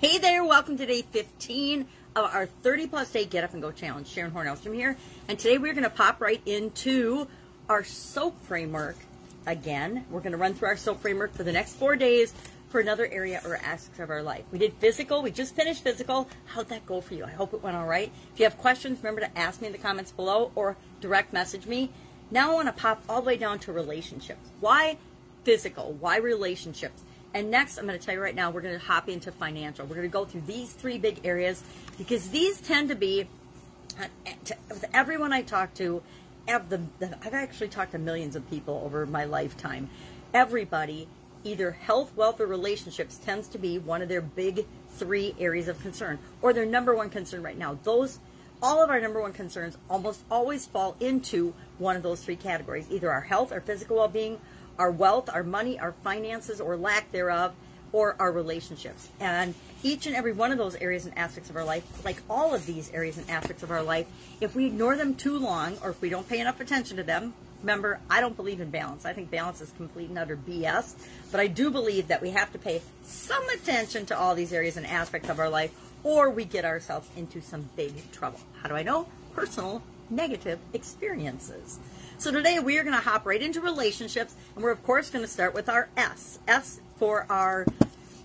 Hey there, welcome to day 15 of our 30 plus day Get Up and Go challenge. Sharon Hornelstrom here, and today we're going to pop right into our SOAP framework again. We're going to run through our SOAP framework for the next four days for another area or aspect of our life. We did physical, we just finished physical. How'd that go for you? I hope it went all right. If you have questions, remember to ask me in the comments below or direct message me. Now I want to pop all the way down to relationships. Why physical? Why relationships? And next, I'm going to tell you right now, we're going to hop into financial. We're going to go through these three big areas because these tend to be, uh, with everyone I talk to, I've actually talked to millions of people over my lifetime. Everybody, either health, wealth, or relationships tends to be one of their big three areas of concern or their number one concern right now. Those, all of our number one concerns almost always fall into one of those three categories, either our health, our physical well-being, our wealth, our money, our finances, or lack thereof, or our relationships. And each and every one of those areas and aspects of our life, like all of these areas and aspects of our life, if we ignore them too long or if we don't pay enough attention to them, remember, I don't believe in balance. I think balance is complete and utter BS. But I do believe that we have to pay some attention to all these areas and aspects of our life or we get ourselves into some big trouble. How do I know? Personal negative experiences. So today we are going to hop right into relationships, and we're of course going to start with our S. S for our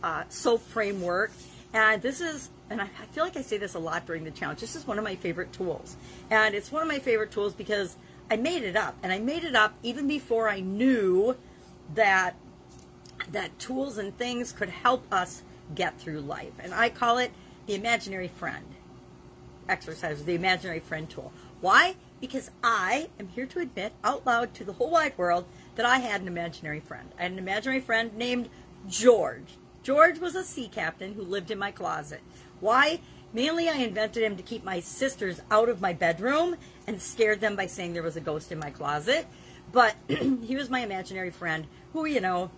uh, SOAP framework. And this is, and I, I feel like I say this a lot during the challenge, this is one of my favorite tools. And it's one of my favorite tools because I made it up. And I made it up even before I knew that that tools and things could help us get through life. And I call it the imaginary friend exercise, the imaginary friend tool. Why? Because I am here to admit out loud to the whole wide world that I had an imaginary friend. I had an imaginary friend named George. George was a sea captain who lived in my closet. Why? Mainly, I invented him to keep my sisters out of my bedroom and scared them by saying there was a ghost in my closet. But he was my imaginary friend who, you know,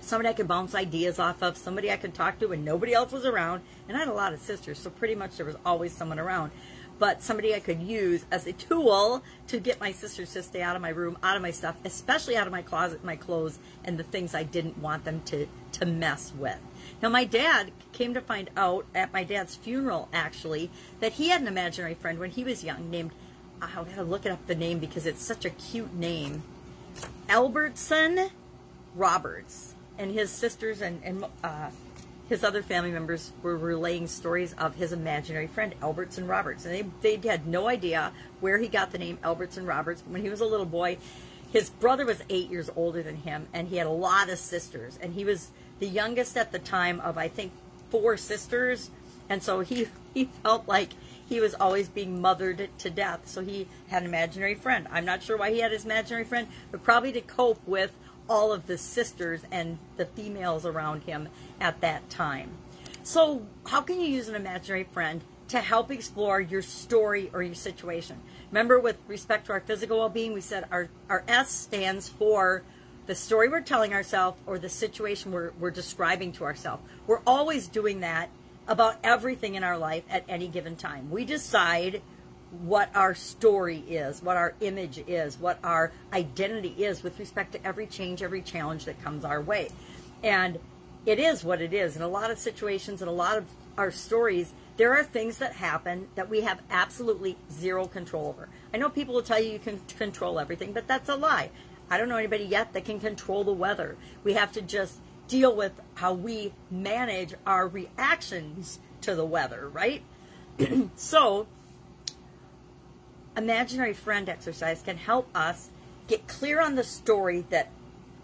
somebody I could bounce ideas off of, somebody I could talk to when nobody else was around. And I had a lot of sisters, so pretty much there was always someone around but somebody I could use as a tool to get my sisters to stay out of my room, out of my stuff, especially out of my closet, my clothes, and the things I didn't want them to, to mess with. Now, my dad came to find out at my dad's funeral, actually, that he had an imaginary friend when he was young named, I gotta look it up the name because it's such a cute name, Albertson Roberts. And his sisters and, and uh, his other family members were relaying stories of his imaginary friend, Albertson Roberts. And they, they had no idea where he got the name Albertson Roberts. When he was a little boy, his brother was eight years older than him, and he had a lot of sisters. And he was the youngest at the time of, I think, four sisters. And so he, he felt like he was always being mothered to death. So he had an imaginary friend. I'm not sure why he had his imaginary friend, but probably to cope with all of the sisters and the females around him at that time. So, how can you use an imaginary friend to help explore your story or your situation? Remember, with respect to our physical well being, we said our, our S stands for the story we're telling ourselves or the situation we're, we're describing to ourselves. We're always doing that about everything in our life at any given time. We decide what our story is, what our image is, what our identity is with respect to every change, every challenge that comes our way. And it is what it is. In a lot of situations, in a lot of our stories, there are things that happen that we have absolutely zero control over. I know people will tell you you can control everything, but that's a lie. I don't know anybody yet that can control the weather. We have to just deal with how we manage our reactions to the weather, right? so, imaginary friend exercise can help us get clear on the story that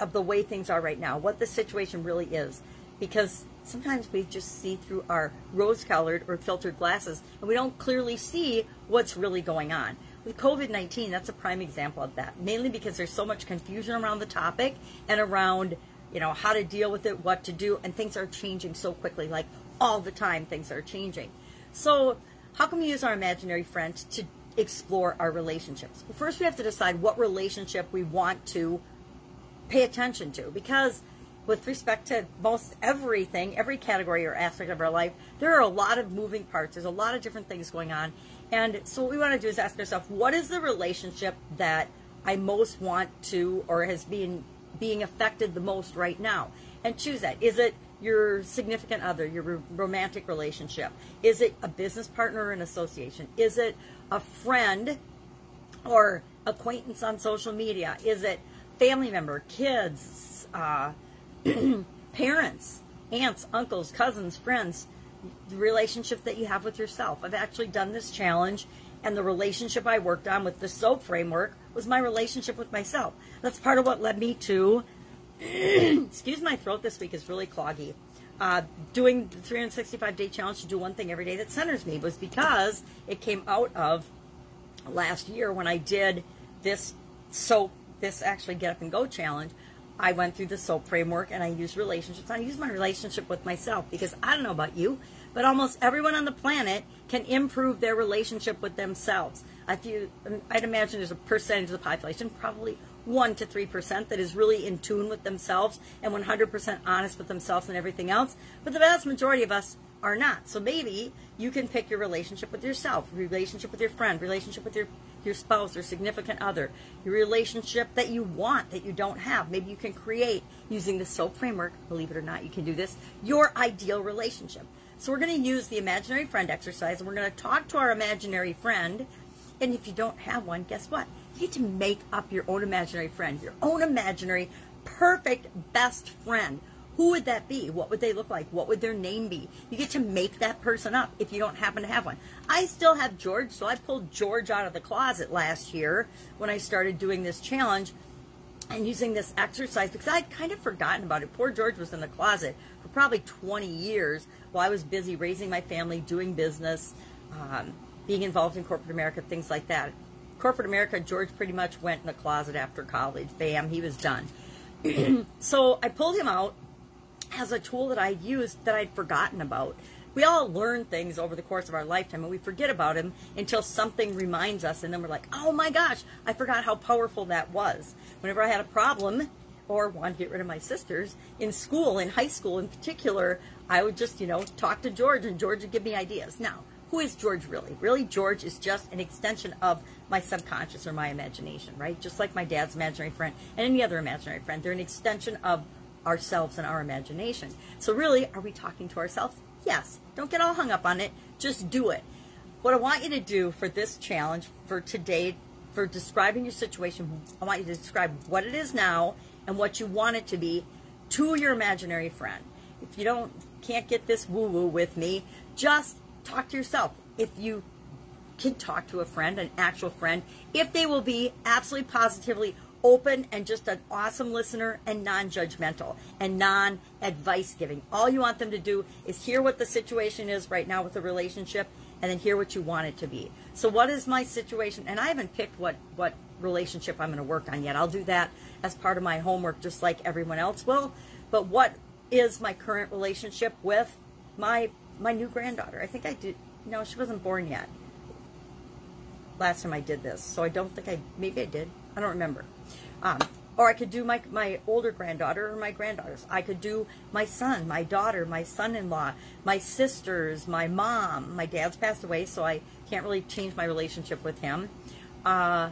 of the way things are right now, what the situation really is. Because sometimes we just see through our rose-colored or filtered glasses and we don't clearly see what's really going on. With COVID-19, that's a prime example of that, mainly because there's so much confusion around the topic and around, you know, how to deal with it, what to do, and things are changing so quickly, like all the time things are changing. So how can we use our imaginary friend to explore our relationships. First, we have to decide what relationship we want to pay attention to because with respect to most everything, every category or aspect of our life, there are a lot of moving parts. There's a lot of different things going on. And so what we want to do is ask ourselves, what is the relationship that I most want to or has been being affected the most right now? And choose that. Is it your significant other, your romantic relationship? Is it a business partner or an association? Is it a friend or acquaintance on social media? Is it family member, kids, uh, parents, aunts, uncles, cousins, friends? The relationship that you have with yourself. I've actually done this challenge, and the relationship I worked on with the SOAP framework was my relationship with myself. That's part of what led me to excuse my throat this week is really cloggy. Uh, doing the 365 day challenge to do one thing every day that centers me was because it came out of last year when I did this soap, this actually get up and go challenge. I went through the soap framework and I used relationships. I used my relationship with myself because I don't know about you, but almost everyone on the planet can improve their relationship with themselves. If you, I'd imagine there's a percentage of the population, probably 1 to 3% that is really in tune with themselves and 100% honest with themselves and everything else. But the vast majority of us are not. So maybe you can pick your relationship with yourself, relationship with your friend, relationship with your your spouse or significant other, your relationship that you want that you don't have. Maybe you can create using the SOAP framework, believe it or not, you can do this, your ideal relationship. So we're going to use the imaginary friend exercise and we're going to talk to our imaginary friend. And if you don't have one, guess what? You get to make up your own imaginary friend, your own imaginary perfect best friend. Who would that be? What would they look like? What would their name be? You get to make that person up if you don't happen to have one. I still have George, so I pulled George out of the closet last year when I started doing this challenge and using this exercise because I'd kind of forgotten about it. Poor George was in the closet for probably 20 years while I was busy raising my family, doing business, um, being involved in corporate America, things like that corporate America, George pretty much went in the closet after college. Bam, he was done. so I pulled him out as a tool that I'd used that I'd forgotten about. We all learn things over the course of our lifetime and we forget about them until something reminds us and then we're like, oh my gosh, I forgot how powerful that was. Whenever I had a problem or wanted to get rid of my sisters in school, in high school in particular, I would just, you know, talk to George and George would give me ideas. Now, who is George really? Really, George is just an extension of my subconscious or my imagination, right? Just like my dad's imaginary friend and any other imaginary friend. They're an extension of ourselves and our imagination. So, really, are we talking to ourselves? Yes. Don't get all hung up on it. Just do it. What I want you to do for this challenge, for today, for describing your situation, I want you to describe what it is now and what you want it to be to your imaginary friend. If you don't can't get this woo woo with me, just talk to yourself. If you can talk to a friend, an actual friend, if they will be absolutely positively open and just an awesome listener and non judgmental and non advice giving. All you want them to do is hear what the situation is right now with the relationship and then hear what you want it to be. So, what is my situation? And I haven't picked what, what relationship I'm going to work on yet. I'll do that as part of my homework, just like everyone else will. But what is my current relationship with my my new granddaughter. I think I did. No, she wasn't born yet. Last time I did this, so I don't think I. Maybe I did. I don't remember. Um, or I could do my my older granddaughter or my granddaughters. I could do my son, my daughter, my son-in-law, my sisters, my mom. My dad's passed away, so I can't really change my relationship with him. Uh,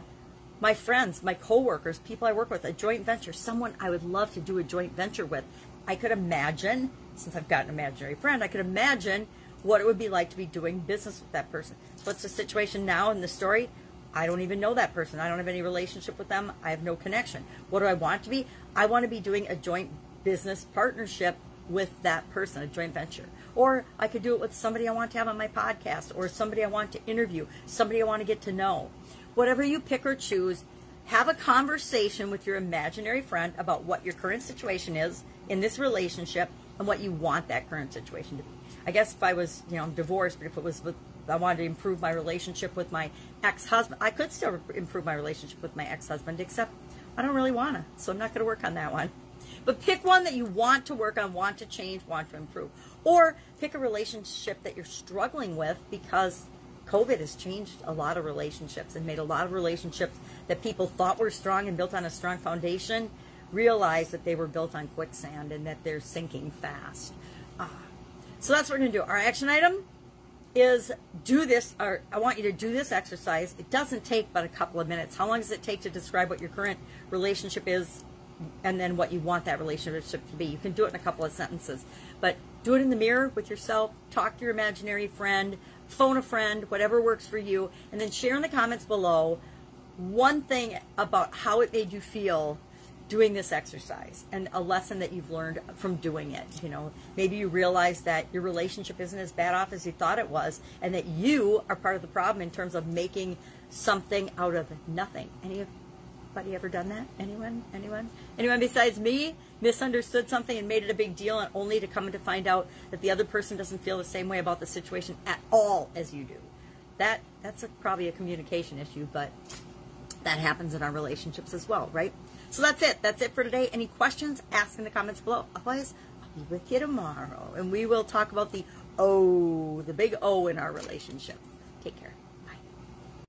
my friends, my coworkers, people I work with, a joint venture, someone I would love to do a joint venture with. I could imagine since I've got an imaginary friend, I could imagine what it would be like to be doing business with that person. What's the situation now in the story? I don't even know that person. I don't have any relationship with them. I have no connection. What do I want to be? I want to be doing a joint business partnership with that person, a joint venture. Or I could do it with somebody I want to have on my podcast or somebody I want to interview, somebody I want to get to know. Whatever you pick or choose, have a conversation with your imaginary friend about what your current situation is in this relationship and what you want that current situation to be. I guess if I was, you know, divorced, but if it was with, I wanted to improve my relationship with my ex-husband, I could still improve my relationship with my ex-husband, except I don't really want to, so I'm not going to work on that one. But pick one that you want to work on, want to change, want to improve. Or pick a relationship that you're struggling with because COVID has changed a lot of relationships and made a lot of relationships that people thought were strong and built on a strong foundation realize that they were built on quicksand and that they're sinking fast. Uh, so that's what we're going to do. Our action item is do this, or I want you to do this exercise. It doesn't take but a couple of minutes. How long does it take to describe what your current relationship is and then what you want that relationship to be. You can do it in a couple of sentences, but do it in the mirror with yourself. Talk to your imaginary friend, phone a friend, whatever works for you, and then share in the comments below one thing about how it made you feel doing this exercise and a lesson that you've learned from doing it. You know, maybe you realize that your relationship isn't as bad off as you thought it was, and that you are part of the problem in terms of making something out of nothing. Anybody ever done that? Anyone? Anyone? Anyone besides me misunderstood something and made it a big deal, and only to come to find out that the other person doesn't feel the same way about the situation at all as you do. That that's a, probably a communication issue, but that happens in our relationships as well, right? So that's it. That's it for today. Any questions? Ask in the comments below. Otherwise, I'll be with you tomorrow. And we will talk about the O, the big O in our relationship. Take care.